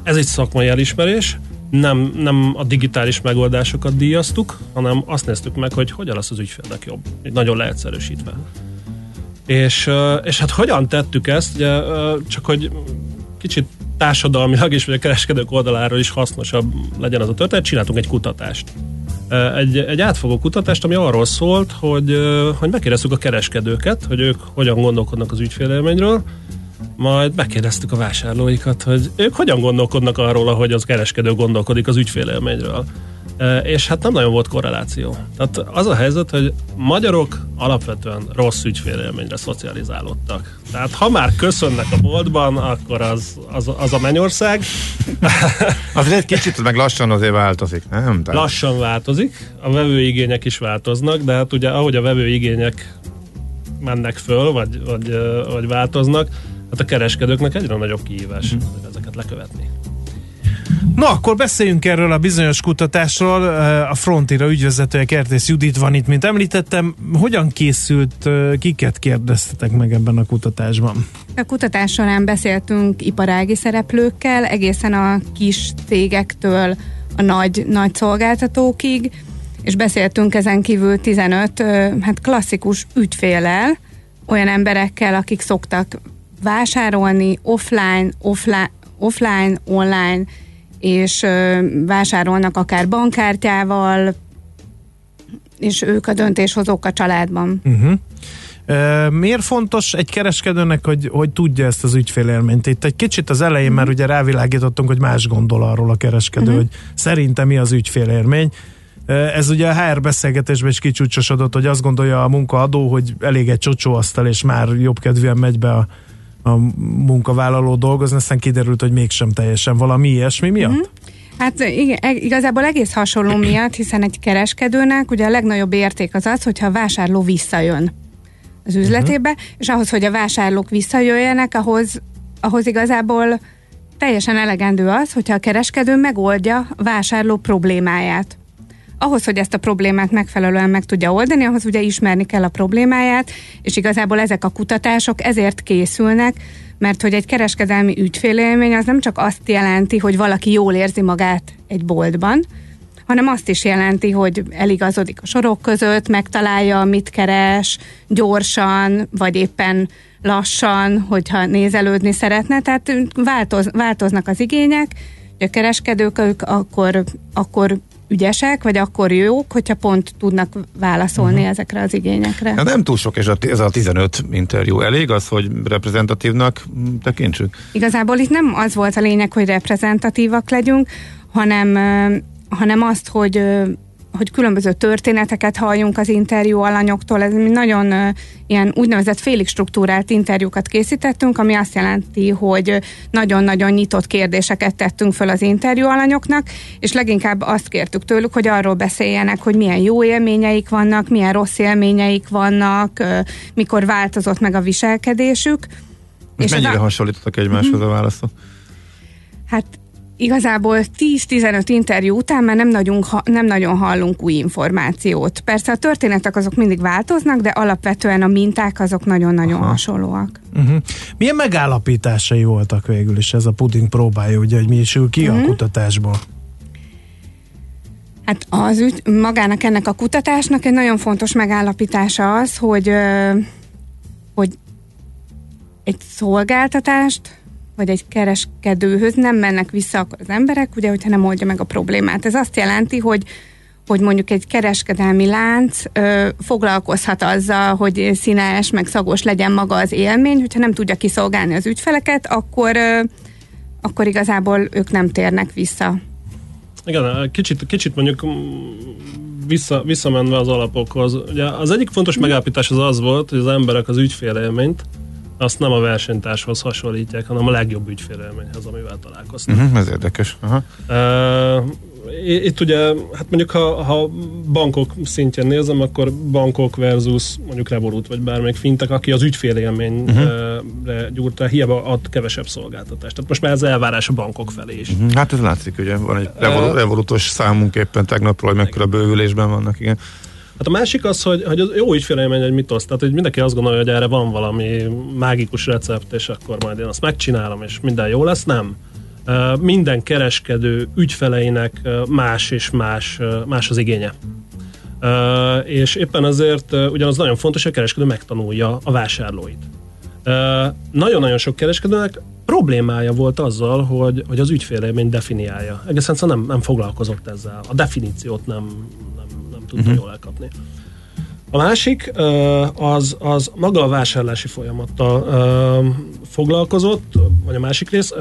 M: ez egy szakmai elismerés, nem, nem a digitális megoldásokat díjaztuk, hanem azt néztük meg, hogy hogyan lesz az ügyfélnek jobb, nagyon leegyszerűsítve. És, és hát hogyan tettük ezt, ugye, csak hogy kicsit társadalmilag és vagy a kereskedők oldaláról is hasznosabb legyen az a történet, csináltunk egy kutatást. Egy, egy átfogó kutatást, ami arról szólt, hogy, hogy megkérdeztük a kereskedőket, hogy ők hogyan gondolkodnak az ügyfélélményről, majd megkérdeztük a vásárlóikat, hogy ők hogyan gondolkodnak arról, hogy az kereskedő gondolkodik az ügyfélélményről. És hát nem nagyon volt korreláció. Tehát az a helyzet, hogy magyarok alapvetően rossz ügyfélélményre szocializálódtak. Tehát ha már köszönnek a boltban, akkor az, az, az a mennyország.
C: azért egy kicsit meg lassan azért változik, nem?
M: Tehát... Lassan változik, a vevőigények is változnak, de hát ugye ahogy a vevőigények mennek föl, vagy, vagy, vagy változnak, hát a kereskedőknek egyre nagyobb kihívás, mm. hogy ezeket lekövetni.
B: Na, akkor beszéljünk erről a bizonyos kutatásról. A Frontira ügyvezetője Kertész Judit van itt, mint említettem. Hogyan készült, kiket kérdeztetek meg ebben a kutatásban?
L: A kutatás során beszéltünk iparági szereplőkkel, egészen a kis cégektől a nagy, nagy szolgáltatókig, és beszéltünk ezen kívül 15 hát klasszikus ügyfélel, olyan emberekkel, akik szoktak vásárolni offline, offline, offline online, és vásárolnak akár bankkártyával, és ők a döntéshozók a családban.
B: Uh-huh. Miért fontos egy kereskedőnek, hogy, hogy tudja ezt az ügyfélélményt? Itt egy kicsit az elején uh-huh. már ugye rávilágítottunk, hogy más gondol arról a kereskedő, uh-huh. hogy szerintem mi az ügyfélélmény. Ez ugye a HR beszélgetésben is kicsúcsosodott, hogy azt gondolja a munkaadó, hogy elég egy csocsóasztal, és már jobb kedvűen megy be a a munkavállaló dolgozni, aztán kiderült, hogy mégsem teljesen valami ilyesmi miatt? Mm-hmm.
L: Hát igen, e, igazából egész hasonló miatt, hiszen egy kereskedőnek ugye a legnagyobb érték az az, hogyha a vásárló visszajön az üzletébe, uh-huh. és ahhoz, hogy a vásárlók visszajöjjenek, ahhoz, ahhoz igazából teljesen elegendő az, hogyha a kereskedő megoldja a vásárló problémáját ahhoz, hogy ezt a problémát megfelelően meg tudja oldani, ahhoz ugye ismerni kell a problémáját, és igazából ezek a kutatások ezért készülnek, mert hogy egy kereskedelmi ügyfélélmény az nem csak azt jelenti, hogy valaki jól érzi magát egy boltban, hanem azt is jelenti, hogy eligazodik a sorok között, megtalálja, mit keres, gyorsan, vagy éppen lassan, hogyha nézelődni szeretne. Tehát változ, változnak az igények, a kereskedők ők akkor, akkor ügyesek, vagy akkor jók, hogyha pont tudnak válaszolni uh-huh. ezekre az igényekre.
C: Ja, nem túl sok, és ez a 15 interjú elég az, hogy reprezentatívnak tekintsük?
L: Igazából itt nem az volt a lényeg, hogy reprezentatívak legyünk, hanem, hanem azt, hogy hogy különböző történeteket halljunk az interjú alanyoktól. Ez nagyon uh, ilyen úgynevezett félig struktúrált interjúkat készítettünk, ami azt jelenti, hogy nagyon-nagyon nyitott kérdéseket tettünk föl az interjú alanyoknak, és leginkább azt kértük tőlük, hogy arról beszéljenek, hogy milyen jó élményeik vannak, milyen rossz élményeik vannak, uh, mikor változott meg a viselkedésük.
C: És mennyire a... hasonlítottak egymáshoz a válaszok?
L: Hát igazából 10-15 interjú után már nem nagyon, nem nagyon hallunk új információt. Persze a történetek azok mindig változnak, de alapvetően a minták azok nagyon-nagyon Aha. hasonlóak.
B: Uh-huh. Milyen megállapításai voltak végül is ez a puding próbálja, ugye, hogy mi is ül ki uh-huh. a mhm. kutatásból?
L: Hát az ügy, magának ennek a kutatásnak egy nagyon fontos megállapítása az, hogy, hogy egy szolgáltatást vagy egy kereskedőhöz nem mennek vissza az emberek, ugye, hogyha nem oldja meg a problémát. Ez azt jelenti, hogy hogy mondjuk egy kereskedelmi lánc ö, foglalkozhat azzal, hogy színes, meg szagos legyen maga az élmény, hogyha nem tudja kiszolgálni az ügyfeleket, akkor, ö, akkor igazából ők nem térnek vissza.
M: Igen, kicsit, kicsit mondjuk vissza, visszamenve az alapokhoz. Ugye az egyik fontos megállapítás az az volt, hogy az emberek az ügyfélélményt azt nem a versenytárshoz hasonlítják, hanem a legjobb ügyfélélményhez, amivel találkoztak.
C: Uh-huh, ez érdekes. Aha.
M: Uh, itt ugye, hát mondjuk ha, ha bankok szintjén nézem, akkor bankok versus mondjuk Revolut, vagy bármelyik fintek, aki az ügyfélélményre uh-huh. gyúrta, hiába ad kevesebb szolgáltatást. Tehát most már ez elvárás a bankok felé is.
C: Uh-huh. Hát ez látszik, ugye van egy Revolut, Revolutos számunk éppen tegnapról, hogy mekkora bővülésben vannak, igen.
M: Hát a másik az, hogy, hogy az jó ügyfélélmény egy mitosz, tehát hogy mindenki azt gondolja, hogy erre van valami mágikus recept, és akkor majd én azt megcsinálom, és minden jó lesz. Nem minden kereskedő ügyfeleinek más és más, más az igénye. És éppen azért ugyanaz nagyon fontos, hogy a kereskedő megtanulja a vásárlóit. Nagyon-nagyon sok kereskedőnek problémája volt azzal, hogy, hogy az ügyfélélmény definiálja. Egészen nem, nem foglalkozott ezzel. A definíciót nem tudta uh-huh. jól elkapni. A másik az, az maga a vásárlási folyamattal foglalkozott, vagy a másik rész,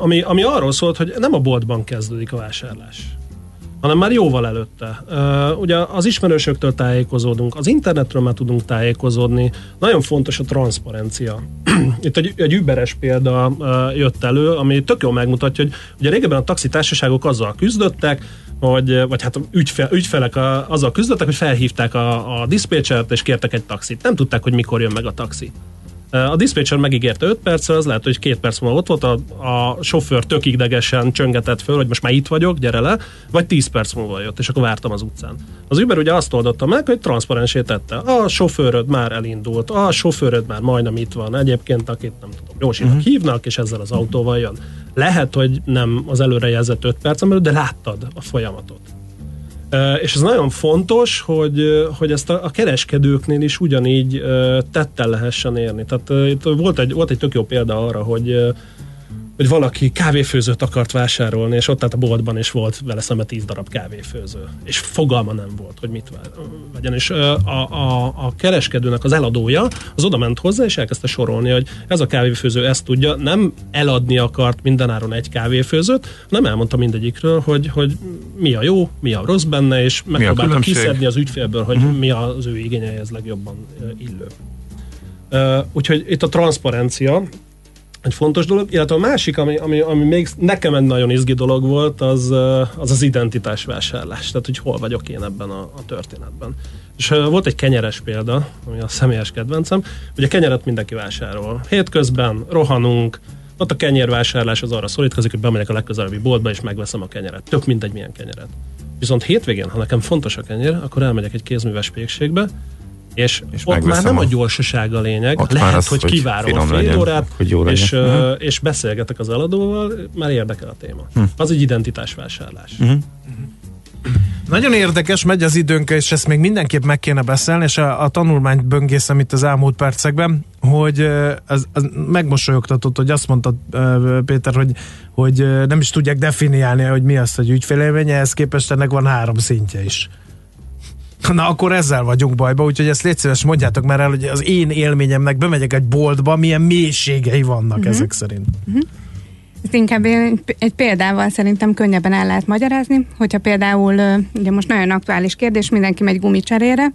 M: ami, ami arról szólt, hogy nem a boltban kezdődik a vásárlás hanem már jóval előtte. Ugye az ismerősöktől tájékozódunk, az internetről már tudunk tájékozódni, nagyon fontos a transzparencia. Itt egy, egy überes példa jött elő, ami tök jól megmutatja, hogy ugye régebben a taxitársaságok azzal küzdöttek, hogy, vagy hát ügyfe, ügyfelek a, azzal küzdöttek, hogy felhívták a, a és kértek egy taxit. Nem tudták, hogy mikor jön meg a taxi. A diszpécser megígérte 5 percre, az lehet, hogy két perc múlva ott volt, a, a sofőr tök idegesen csöngetett föl, hogy most már itt vagyok, gyere le, vagy 10 perc múlva jött, és akkor vártam az utcán. Az Uber ugye azt oldotta meg, hogy transzparensé tette. A sofőröd már elindult, a sofőröd már majdnem itt van, egyébként akit nem tudom, Jósinak uh-huh. hívnak, és ezzel az autóval jön. Lehet, hogy nem az előrejelzett 5 perc belül, de láttad a folyamatot. És ez nagyon fontos, hogy, hogy ezt a, a kereskedőknél is ugyanígy tettel lehessen érni. Tehát itt volt egy, volt egy tök jó példa arra, hogy hogy valaki kávéfőzőt akart vásárolni, és ott állt a boltban, és volt vele szembe tíz darab kávéfőző. És fogalma nem volt, hogy mit vegyen. És a, a, a kereskedőnek az eladója az oda ment hozzá, és elkezdte sorolni, hogy ez a kávéfőző ezt tudja, nem eladni akart mindenáron egy kávéfőzőt, nem elmondta mindegyikről, hogy, hogy mi a jó, mi a rossz benne, és megpróbálta kiszedni az ügyfélből, hogy uh-huh. mi az ő igényeihez legjobban illő. Uh, úgyhogy itt a transzparencia, egy fontos dolog, illetve a másik, ami, ami, ami még nekem egy nagyon izgi dolog volt, az az, az identitásvásárlás. Tehát, hogy hol vagyok én ebben a, a történetben. És uh, volt egy kenyeres példa, ami a személyes kedvencem, hogy a kenyeret mindenki vásárol. Hétközben rohanunk, ott a kenyérvásárlás az arra szorítkozik, hogy bemegyek a legközelebbi boltba és megveszem a kenyeret. Tök mindegy milyen kenyeret. Viszont hétvégén, ha nekem fontos a kenyér, akkor elmegyek egy kézműves pékségbe, és, és ott már nem a, a gyorsaság a lényeg, ott lehet, az, hogy, hogy kivárom a fél legyen, órát, hogy jó és, uh-huh. és beszélgetek az eladóval, már érdekel a téma. Uh-huh. Az egy identitásvásárlás. Uh-huh.
B: Uh-huh. Nagyon érdekes, megy az időnk, és ezt még mindenképp meg kéne beszélni, és a, a tanulmányt böngészem itt az elmúlt percekben, hogy az, az megmosolyogtatott, hogy azt mondta Péter, hogy, hogy nem is tudják definiálni, hogy mi az, hogy ügyfélélménye, ehhez képest ennek van három szintje is. Na akkor ezzel vagyunk bajba, úgyhogy ezt légy szíves, mondjátok már el, hogy az én élményemnek bemegyek egy boltba, milyen mélységei vannak uh-huh. ezek szerint. Uh-huh.
L: Ezt inkább egy példával szerintem könnyebben el lehet magyarázni, hogyha például, ugye most nagyon aktuális kérdés, mindenki megy gumicserére,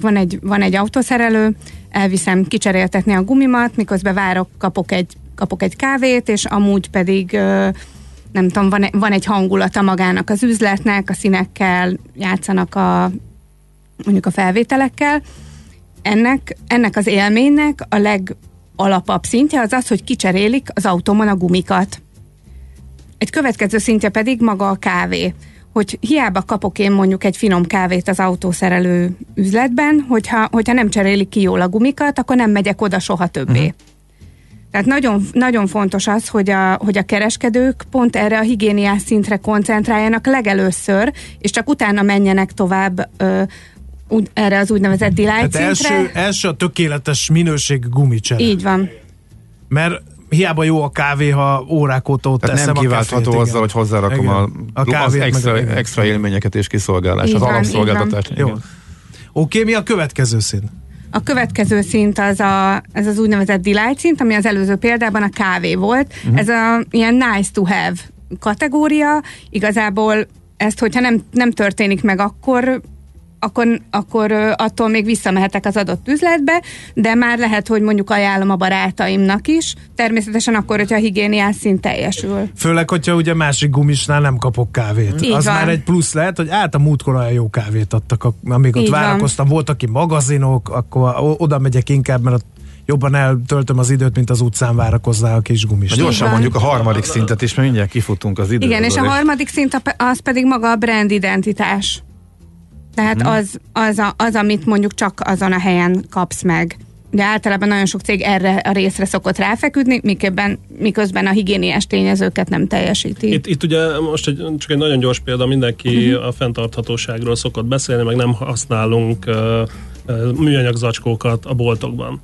L: van egy, van egy autószerelő, elviszem kicseréltetni a gumimat, miközben várok, kapok egy, kapok egy kávét, és amúgy pedig nem tudom, van, van egy hangulata magának az üzletnek, a színekkel játszanak a mondjuk a felvételekkel, ennek, ennek az élménynek a legalapabb szintje az az, hogy kicserélik az autómon a gumikat. Egy következő szintje pedig maga a kávé hogy hiába kapok én mondjuk egy finom kávét az autószerelő üzletben, hogyha, hogyha nem cserélik ki jól a gumikat, akkor nem megyek oda soha többé. Uh-huh. Tehát nagyon, nagyon fontos az, hogy a, hogy a kereskedők pont erre a higiéniás szintre koncentráljanak legelőször, és csak utána menjenek tovább ö, úgy, erre az úgynevezett delight hát
B: első, első a tökéletes minőség gumicsere.
L: Így van.
B: Mert hiába jó a kávé, ha órák óta ott
C: Tehát
B: teszem
C: nem kiváltható a azzal, hogy hozzárakom igen. a, a kávét, az extra, a extra élményeket és kiszolgálás, az alapszolgáltatást. Jó.
B: Oké, okay, mi a következő szint?
L: A következő szint az a, ez az úgynevezett delight szint, ami az előző példában a kávé volt. Uh-huh. Ez a ilyen nice to have kategória. Igazából ezt, hogyha nem, nem történik meg, akkor akkor, akkor attól még visszamehetek az adott üzletbe, de már lehet, hogy mondjuk ajánlom a barátaimnak is, természetesen akkor, hogyha a higiéniás szint teljesül.
B: Főleg, hogyha ugye másik gumisnál nem kapok kávét. Így az van. már egy plusz lehet, hogy át a múltkor olyan jó kávét adtak, amíg ott Így várakoztam, van. voltak ki magazinok, akkor oda megyek inkább, mert ott jobban eltöltöm az időt, mint az utcán várakozzá a kis gumis.
C: Gyorsan mondjuk a harmadik szintet is, mert mindjárt kifutunk az időt.
L: Igen, és a harmadik szint az pedig maga a brand identitás. Tehát hmm. az, az, a, az, amit mondjuk csak azon a helyen kapsz meg. De általában nagyon sok cég erre a részre szokott ráfeküdni, miközben, miközben a higiéniás tényezőket nem teljesíti.
M: Itt, itt ugye most egy, csak egy nagyon gyors példa, mindenki uh-huh. a fenntarthatóságról szokott beszélni, meg nem használunk uh, uh, műanyag zacskókat a boltokban.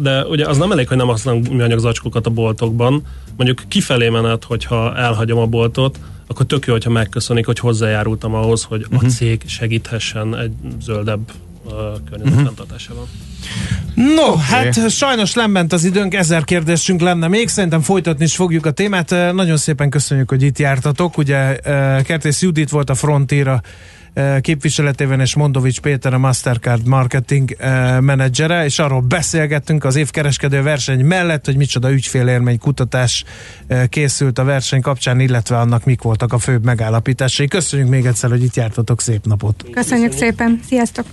M: De ugye az nem elég, hogy nem használunk műanyag zacskókat a boltokban. Mondjuk kifelé menet, hogyha elhagyom a boltot, akkor tök jó, hogyha megköszönik, hogy hozzájárultam ahhoz, hogy uh-huh. a mhm. cég segíthessen egy zöldebb uh, környezetfenntartásában.
B: Uh-huh. No, okay. hát sajnos lement az időnk, ezer kérdésünk lenne még, szerintem folytatni is fogjuk a témát. Nagyon szépen köszönjük, hogy itt jártatok. Ugye Kertész Judit volt a Frontiera képviseletében, és Mondovics Péter a Mastercard marketing menedzsere, és arról beszélgettünk az évkereskedő verseny mellett, hogy micsoda ügyfélérmény kutatás készült a verseny kapcsán, illetve annak mik voltak a főbb megállapításai. Köszönjük még egyszer, hogy itt jártatok, szép napot!
L: Köszönjük szépen, sziasztok!